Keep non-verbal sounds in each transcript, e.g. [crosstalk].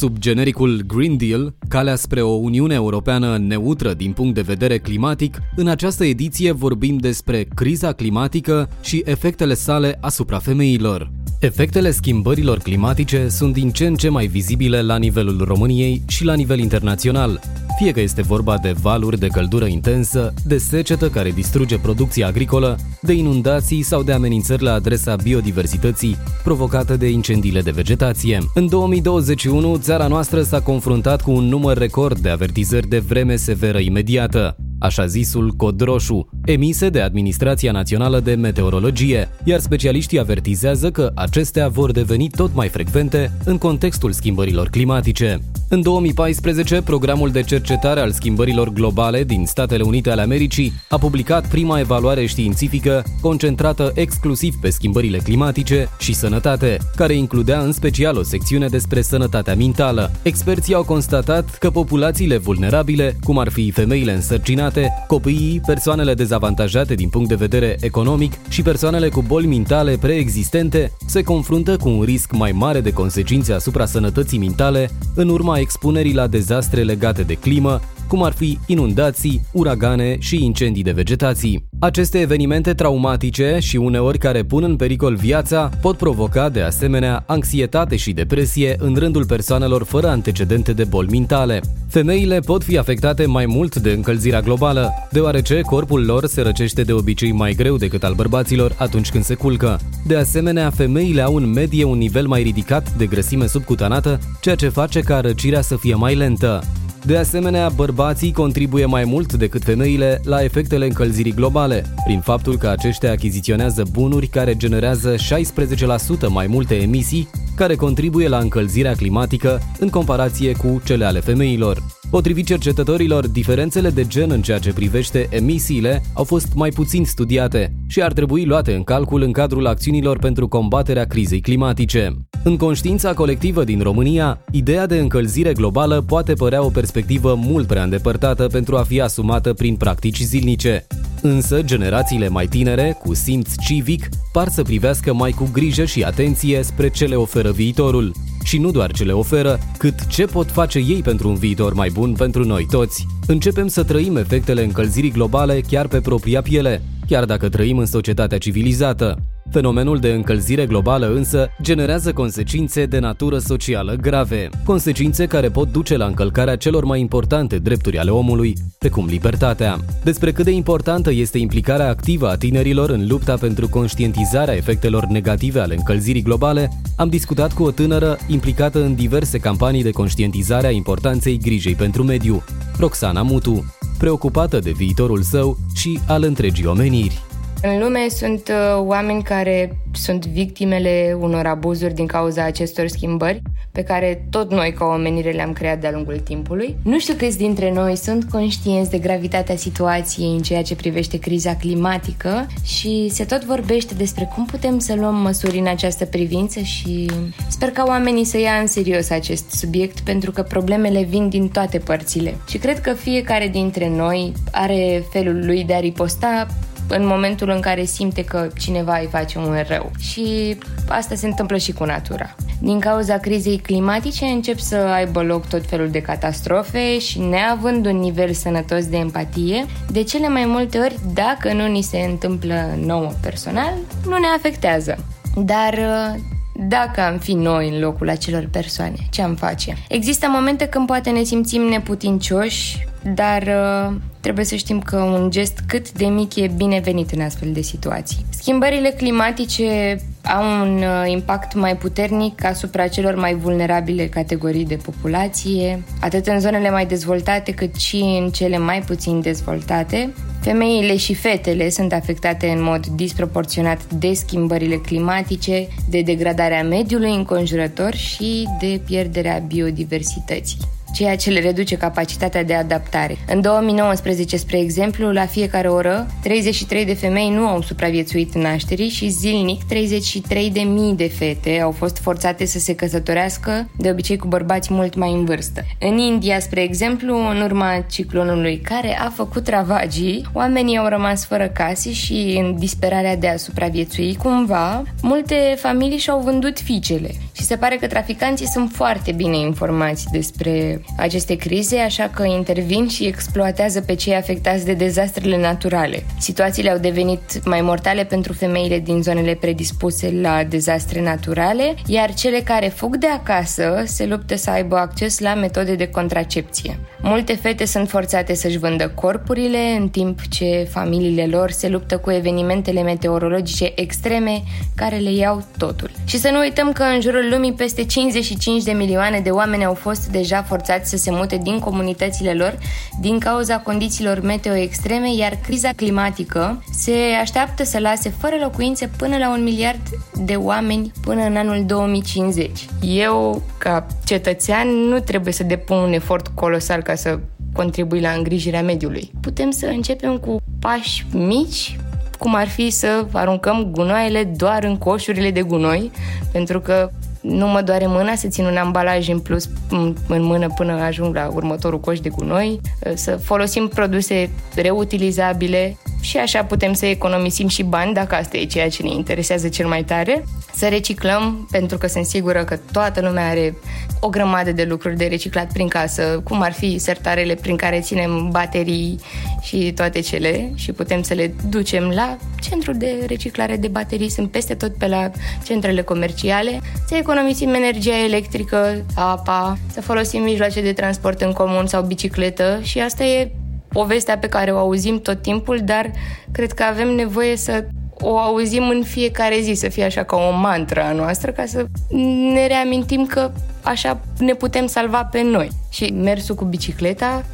Sub genericul Green Deal, calea spre o Uniune Europeană neutră din punct de vedere climatic, în această ediție vorbim despre criza climatică și efectele sale asupra femeilor. Efectele schimbărilor climatice sunt din ce în ce mai vizibile la nivelul României și la nivel internațional, fie că este vorba de valuri de căldură intensă, de secetă care distruge producția agricolă, de inundații sau de amenințări la adresa biodiversității provocate de incendiile de vegetație. În 2021, țara noastră s-a confruntat cu un număr record de avertizări de vreme severă imediată așa zisul cod roșu, emise de Administrația Națională de Meteorologie, iar specialiștii avertizează că acestea vor deveni tot mai frecvente în contextul schimbărilor climatice. În 2014, programul de cercetare al schimbărilor globale din Statele Unite ale Americii a publicat prima evaluare științifică concentrată exclusiv pe schimbările climatice și sănătate, care includea în special o secțiune despre sănătatea mentală. Experții au constatat că populațiile vulnerabile, cum ar fi femeile însărcinate, copiii, persoanele dezavantajate din punct de vedere economic și persoanele cu boli mentale preexistente, se confruntă cu un risc mai mare de consecințe asupra sănătății mentale în urma expunerii la dezastre legate de climă, cum ar fi inundații, uragane și incendii de vegetații. Aceste evenimente traumatice și uneori care pun în pericol viața pot provoca de asemenea anxietate și depresie în rândul persoanelor fără antecedente de boli mentale. Femeile pot fi afectate mai mult de încălzirea globală, deoarece corpul lor se răcește de obicei mai greu decât al bărbaților atunci când se culcă. De asemenea, femeile au în medie un nivel mai ridicat de grăsime subcutanată, ceea ce face ca răcirea să fie mai lentă. De asemenea, bărbații contribuie mai mult decât femeile la efectele încălzirii globale, prin faptul că aceștia achiziționează bunuri care generează 16% mai multe emisii, care contribuie la încălzirea climatică în comparație cu cele ale femeilor. Potrivit cercetătorilor, diferențele de gen în ceea ce privește emisiile au fost mai puțin studiate și ar trebui luate în calcul în cadrul acțiunilor pentru combaterea crizei climatice. În conștiința colectivă din România, ideea de încălzire globală poate părea o perspectivă mult prea îndepărtată pentru a fi asumată prin practici zilnice. Însă, generațiile mai tinere, cu simț civic, par să privească mai cu grijă și atenție spre ce le oferă viitorul. Și nu doar ce le oferă, cât ce pot face ei pentru un viitor mai bun pentru noi toți. Începem să trăim efectele încălzirii globale chiar pe propria piele, chiar dacă trăim în societatea civilizată. Fenomenul de încălzire globală însă generează consecințe de natură socială grave, consecințe care pot duce la încălcarea celor mai importante drepturi ale omului, precum libertatea. Despre cât de importantă este implicarea activă a tinerilor în lupta pentru conștientizarea efectelor negative ale încălzirii globale, am discutat cu o tânără implicată în diverse campanii de conștientizare a importanței grijei pentru mediu, Roxana Mutu, preocupată de viitorul său și al întregii omeniri. În lume sunt uh, oameni care sunt victimele unor abuzuri din cauza acestor schimbări pe care tot noi ca omenire le-am creat de-a lungul timpului. Nu știu câți dintre noi sunt conștienți de gravitatea situației în ceea ce privește criza climatică și se tot vorbește despre cum putem să luăm măsuri în această privință și sper ca oamenii să ia în serios acest subiect pentru că problemele vin din toate părțile. Și cred că fiecare dintre noi are felul lui de a riposta în momentul în care simte că cineva îi face un rău. Și asta se întâmplă și cu natura. Din cauza crizei climatice încep să aibă loc tot felul de catastrofe și neavând un nivel sănătos de empatie, de cele mai multe ori, dacă nu ni se întâmplă nouă personal, nu ne afectează. Dar dacă am fi noi în locul acelor persoane, ce am face? Există momente când poate ne simțim neputincioși, dar uh, trebuie să știm că un gest cât de mic e binevenit în astfel de situații. Schimbările climatice au un uh, impact mai puternic asupra celor mai vulnerabile categorii de populație, atât în zonele mai dezvoltate cât și în cele mai puțin dezvoltate. Femeile și fetele sunt afectate în mod disproporționat de schimbările climatice, de degradarea mediului înconjurător și de pierderea biodiversității. Ceea ce le reduce capacitatea de adaptare. În 2019, spre exemplu, la fiecare oră, 33 de femei nu au supraviețuit nașterii și zilnic 33 de mii de fete au fost forțate să se căsătorească, de obicei cu bărbați mult mai în vârstă. În India, spre exemplu, în urma ciclonului care a făcut ravagii, oamenii au rămas fără case și în disperarea de a supraviețui cumva, multe familii și-au vândut fiicele. Și se pare că traficanții sunt foarte bine informați despre aceste crize, așa că intervin și exploatează pe cei afectați de dezastrele naturale. Situațiile au devenit mai mortale pentru femeile din zonele predispuse la dezastre naturale, iar cele care fug de acasă se luptă să aibă acces la metode de contracepție. Multe fete sunt forțate să-și vândă corpurile, în timp ce familiile lor se luptă cu evenimentele meteorologice extreme care le iau totul. Și să nu uităm că în jurul lumii peste 55 de milioane de oameni au fost deja forțați să se mute din comunitățile lor din cauza condițiilor meteo extreme, iar criza climatică se așteaptă să lase fără locuințe până la un miliard de oameni până în anul 2050. Eu, ca cetățean, nu trebuie să depun un efort colosal ca să contribui la îngrijirea mediului. Putem să începem cu pași mici, cum ar fi să aruncăm gunoaiele doar în coșurile de gunoi, pentru că nu mă doare mâna să țin un ambalaj în plus în mână până ajung la următorul coș de gunoi, să folosim produse reutilizabile și așa putem să economisim și bani, dacă asta e ceea ce ne interesează cel mai tare, să reciclăm, pentru că sunt sigură că toată lumea are o grămadă de lucruri de reciclat prin casă, cum ar fi sertarele prin care ținem baterii și toate cele și putem să le ducem la centrul de reciclare de baterii, sunt peste tot pe la centrele comerciale, să economisim energia electrică, apa, să folosim mijloace de transport în comun sau bicicletă și asta e povestea pe care o auzim tot timpul, dar cred că avem nevoie să o auzim în fiecare zi, să fie așa ca o mantra a noastră, ca să ne reamintim că așa ne putem salva pe noi. Și mersul cu bicicleta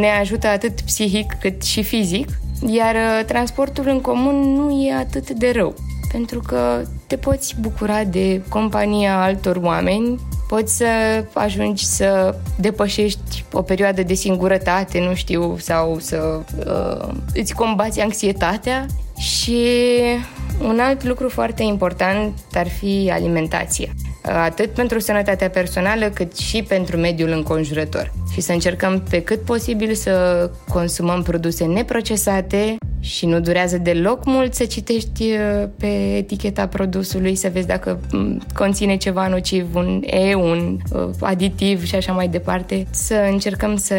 ne ajută atât psihic cât și fizic, iar uh, transportul în comun nu e atât de rău pentru că te poți bucura de compania altor oameni, poți să ajungi să depășești o perioadă de singurătate, nu știu, sau să uh, îți combați anxietatea și un alt lucru foarte important ar fi alimentația atât pentru sănătatea personală cât și pentru mediul înconjurător. Și să încercăm pe cât posibil să consumăm produse neprocesate și nu durează deloc mult să citești uh, pe eticheta produsului, să vezi dacă mm, conține ceva nociv, un E, un uh, aditiv și așa mai departe. Să încercăm să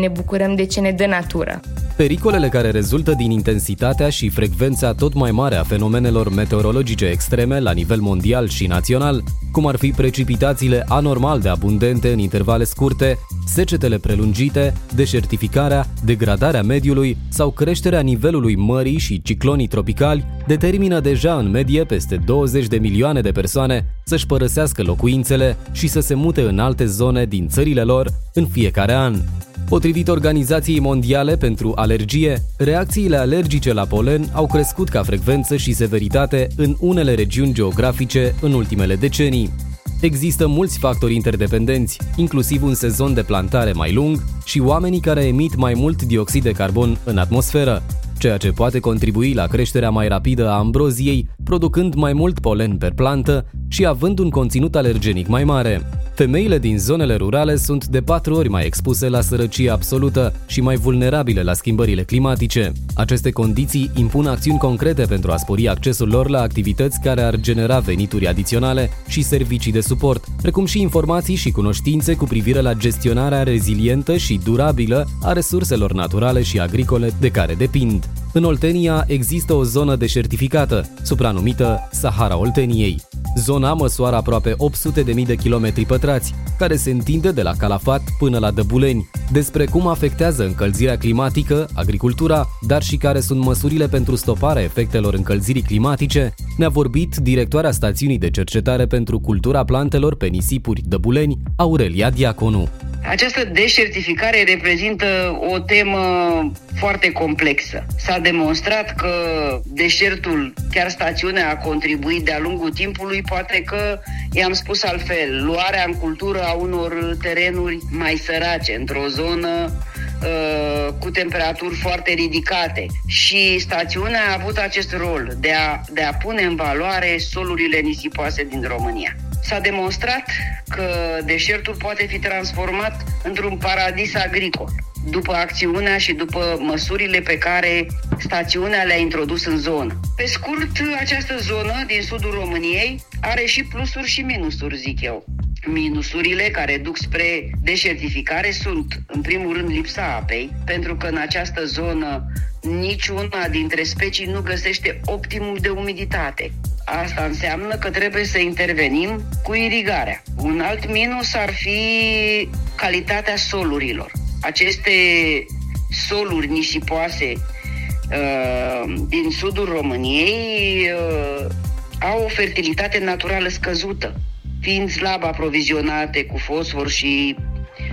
ne bucurăm de ce ne dă natura. Pericolele care rezultă din intensitatea și frecvența tot mai mare a fenomenelor meteorologice extreme la nivel mondial și național, cum ar fi precipitațiile anormal de abundente în intervale scurte, secetele prelungite, deșertificarea, degradarea mediului sau creșterea nivelului mării și ciclonii tropicali, determină deja în medie peste 20 de milioane de persoane să-și părăsească locuințele și să se mute în alte zone din țările lor în fiecare an. Potrivit Organizației Mondiale pentru Alergie, reacțiile alergice la polen au crescut ca frecvență și severitate în unele regiuni geografice în ultimele decenii. Există mulți factori interdependenți, inclusiv un sezon de plantare mai lung și oamenii care emit mai mult dioxid de carbon în atmosferă, ceea ce poate contribui la creșterea mai rapidă a ambroziei, producând mai mult polen per plantă și având un conținut alergenic mai mare. Femeile din zonele rurale sunt de patru ori mai expuse la sărăcie absolută și mai vulnerabile la schimbările climatice. Aceste condiții impun acțiuni concrete pentru a spori accesul lor la activități care ar genera venituri adiționale și servicii de suport, precum și informații și cunoștințe cu privire la gestionarea rezilientă și durabilă a resurselor naturale și agricole de care depind. În Oltenia există o zonă deșertificată, supranumită Sahara Olteniei. Zona măsoară aproape 800.000 de kilometri pătrați, care se întinde de la Calafat până la Dăbuleni. Despre cum afectează încălzirea climatică, agricultura, dar și care sunt măsurile pentru stoparea efectelor încălzirii climatice, ne-a vorbit directoarea stațiunii de cercetare pentru cultura plantelor pe nisipuri Dăbuleni, Aurelia Diaconu. Această deșertificare reprezintă o temă foarte complexă. S-a demonstrat că deșertul, chiar stațiunea, a contribuit de-a lungul timpului, poate că, i-am spus altfel, luarea în cultură a unor terenuri mai sărace, într-o zonă uh, cu temperaturi foarte ridicate și stațiunea a avut acest rol de a, de a pune în valoare solurile nisipoase din România. S-a demonstrat că deșertul poate fi transformat într-un paradis agricol după acțiunea și după măsurile pe care stațiunea le-a introdus în zonă. Pe scurt, această zonă din sudul României are și plusuri și minusuri, zic eu. Minusurile care duc spre deșertificare sunt, în primul rând, lipsa apei, pentru că în această zonă niciuna dintre specii nu găsește optimum de umiditate. Asta înseamnă că trebuie să intervenim cu irigarea. Un alt minus ar fi calitatea solurilor. Aceste soluri nisipoase uh, din sudul României uh, au o fertilitate naturală scăzută, fiind slab aprovizionate cu fosfor și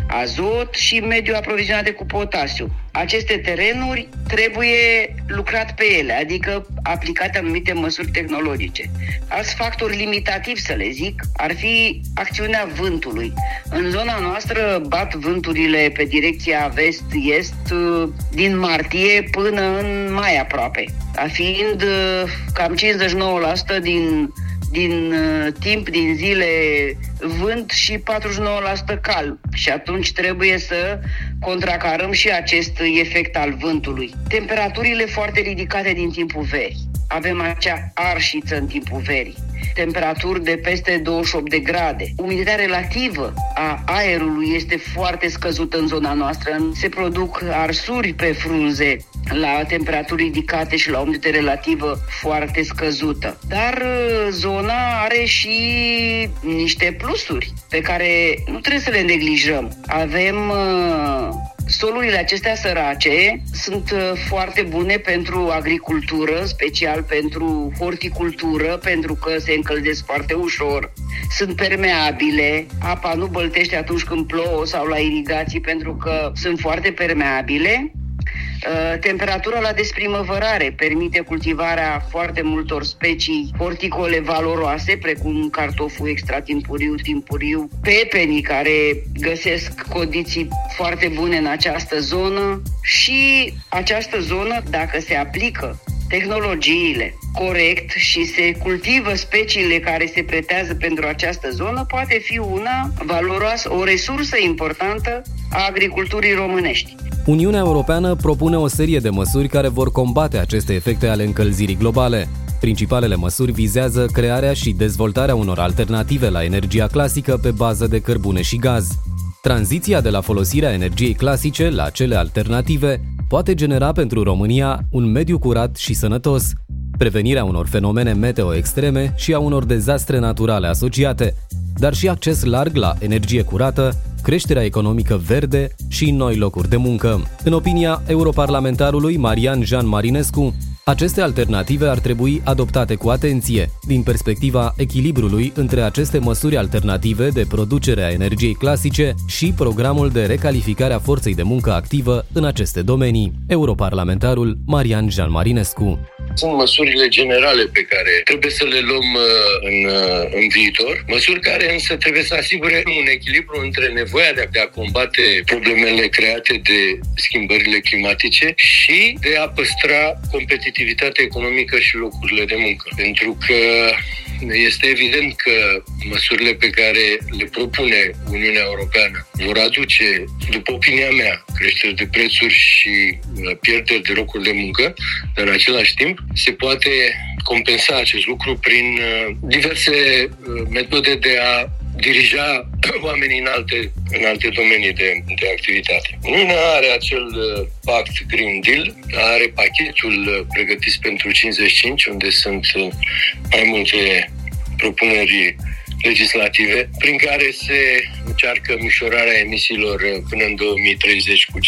azot și mediu aprovizionate cu potasiu. Aceste terenuri trebuie lucrat pe ele, adică aplicate anumite măsuri tehnologice. Alți factori limitativi, să le zic, ar fi acțiunea vântului. În zona noastră bat vânturile pe direcția vest-est din martie până în mai aproape, fiind cam 59% din din uh, timp, din zile vânt și 49% calm. Și atunci trebuie să contracarăm și acest efect al vântului. Temperaturile foarte ridicate din timpul verii. Avem acea arșiță în timpul verii temperaturi de peste 28 de grade. Umiditatea relativă a aerului este foarte scăzută în zona noastră. Se produc arsuri pe frunze la temperaturi ridicate și la umiditate relativă foarte scăzută. Dar uh, zona are și niște plusuri pe care nu trebuie să le neglijăm. Avem uh, Solurile acestea sărace sunt uh, foarte bune pentru agricultură, special pentru horticultură, pentru că se încălzesc foarte ușor. Sunt permeabile, apa nu băltește atunci când plouă sau la irigații pentru că sunt foarte permeabile Uh, temperatura la desprimăvărare permite cultivarea foarte multor specii horticole valoroase, precum cartoful extratimpuriu, timpuriu, pepenii care găsesc condiții foarte bune în această zonă și această zonă, dacă se aplică tehnologiile corect și se cultivă speciile care se pretează pentru această zonă, poate fi una valoroasă, o resursă importantă a agriculturii românești. Uniunea Europeană propune o serie de măsuri care vor combate aceste efecte ale încălzirii globale. Principalele măsuri vizează crearea și dezvoltarea unor alternative la energia clasică pe bază de cărbune și gaz. Tranziția de la folosirea energiei clasice la cele alternative poate genera pentru România un mediu curat și sănătos, prevenirea unor fenomene meteo extreme și a unor dezastre naturale asociate, dar și acces larg la energie curată, creșterea economică verde și noi locuri de muncă. În opinia europarlamentarului Marian Jean Marinescu, aceste alternative ar trebui adoptate cu atenție, din perspectiva echilibrului între aceste măsuri alternative de producere a energiei clasice și programul de recalificare a forței de muncă activă în aceste domenii. Europarlamentarul Marian Jean Marinescu. Sunt măsurile generale pe care trebuie să le luăm uh, în, uh, în viitor, măsuri care însă trebuie să asigure un echilibru între nevoia de a combate problemele create de schimbările climatice și de a păstra competitivitatea economică și locurile de muncă. Pentru că este evident că măsurile pe care le propune Uniunea Europeană vor aduce, după opinia mea, creșteri de prețuri și uh, pierderi de locuri de muncă, dar în același timp se poate compensa acest lucru prin uh, diverse uh, metode de a dirija [clears throat] oamenii în alte, în alte domenii de, de activitate. Uniunea are acel pact Green Deal, are pachetul pregătit pentru 55, unde sunt mai multe propuneri legislative pprin care se încearcă mișorarea emisiilor până în 2030 cu 55%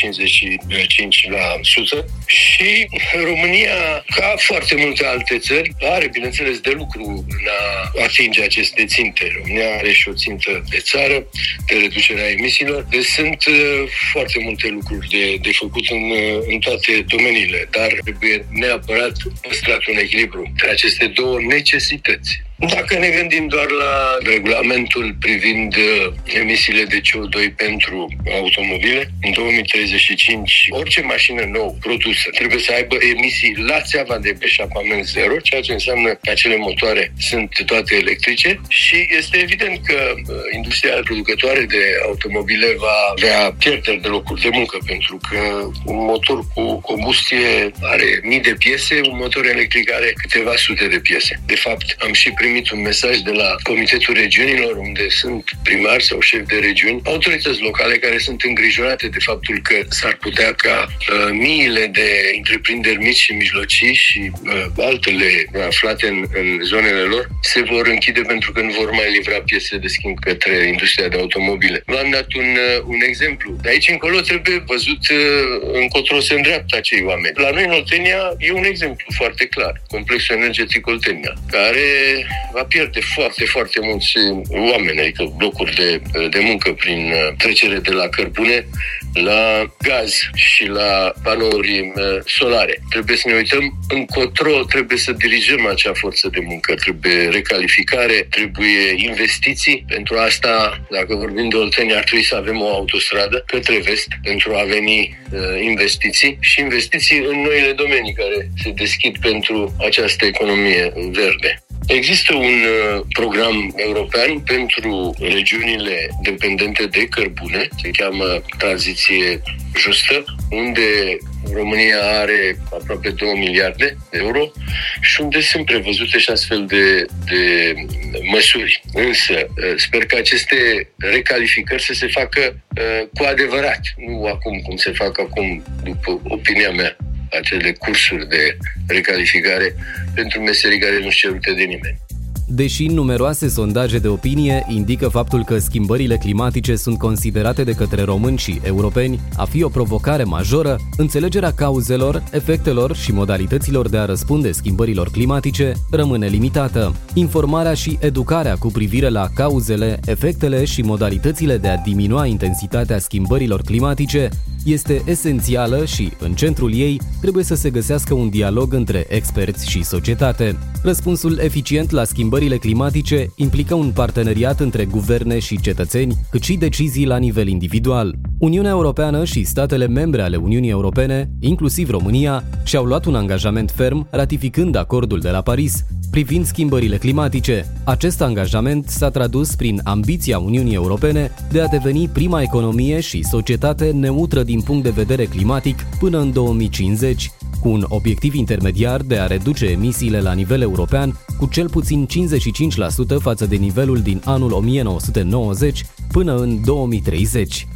și România, ca foarte multe alte țări, are, bineînțeles, de lucru în a atinge aceste ținte. România are și o țintă de țară de reducerea emisiilor. Deci sunt uh, foarte multe lucruri de, de făcut în, uh, în toate domeniile, dar trebuie neapărat păstrat un echilibru între aceste două necesități. Dacă ne gândim doar la regulamentul privind uh, emisiile de CO2 pentru automobile, în 2035 orice mașină nouă produsă trebuie să aibă emisii la țeava de beșapament zero, ceea ce înseamnă că acele motoare sunt toate electrice și este evident că uh, industria producătoare de automobile va avea pierderi de locuri de muncă pentru că un motor cu combustie are mii de piese, un motor electric are câteva sute de piese. De fapt, am și primit primit un mesaj de la Comitetul Regiunilor, unde sunt primari sau șefi de regiuni, autorități locale care sunt îngrijorate de faptul că s-ar putea ca uh, miile de întreprinderi mici și mijlocii și uh, altele aflate în, în zonele lor se vor închide pentru că nu vor mai livra piese de schimb către industria de automobile. V-am dat un, uh, un exemplu. De aici încolo trebuie văzut uh, încotro se îndreaptă acei oameni. La noi în Oltenia e un exemplu foarte clar. Complexul energetic Oltenia, care va pierde foarte, foarte mulți oameni, adică locuri de, de muncă prin uh, trecere de la cărbune la gaz și la panouri uh, solare. Trebuie să ne uităm încotro, trebuie să dirijăm acea forță de muncă, trebuie recalificare, trebuie investiții. Pentru asta, dacă vorbim de Oltenia, ar trebui să avem o autostradă către vest pentru a veni uh, investiții și investiții în noile domenii care se deschid pentru această economie verde. Există un uh, program european pentru regiunile dependente de cărbune, se cheamă Tranziție Justă, unde România are aproape 2 miliarde de euro și unde sunt prevăzute și astfel de, de măsuri. Însă, uh, sper că aceste recalificări să se facă uh, cu adevărat, nu acum cum se fac acum, după opinia mea acele cursuri de recalificare pentru meserii care nu sunt cerute de nimeni. Deși numeroase sondaje de opinie indică faptul că schimbările climatice sunt considerate de către români și europeni a fi o provocare majoră, înțelegerea cauzelor, efectelor și modalităților de a răspunde schimbărilor climatice rămâne limitată. Informarea și educarea cu privire la cauzele, efectele și modalitățile de a diminua intensitatea schimbărilor climatice este esențială și, în centrul ei, trebuie să se găsească un dialog între experți și societate. Răspunsul eficient la schimbările climatice implică un parteneriat între guverne și cetățeni, cât și decizii la nivel individual. Uniunea Europeană și statele membre ale Uniunii Europene, inclusiv România, și-au luat un angajament ferm ratificând acordul de la Paris privind schimbările climatice. Acest angajament s-a tradus prin ambiția Uniunii Europene de a deveni prima economie și societate neutră din punct de vedere climatic până în 2050, cu un obiectiv intermediar de a reduce emisiile la nivel european cu cel puțin 55% față de nivelul din anul 1990 până în 2030.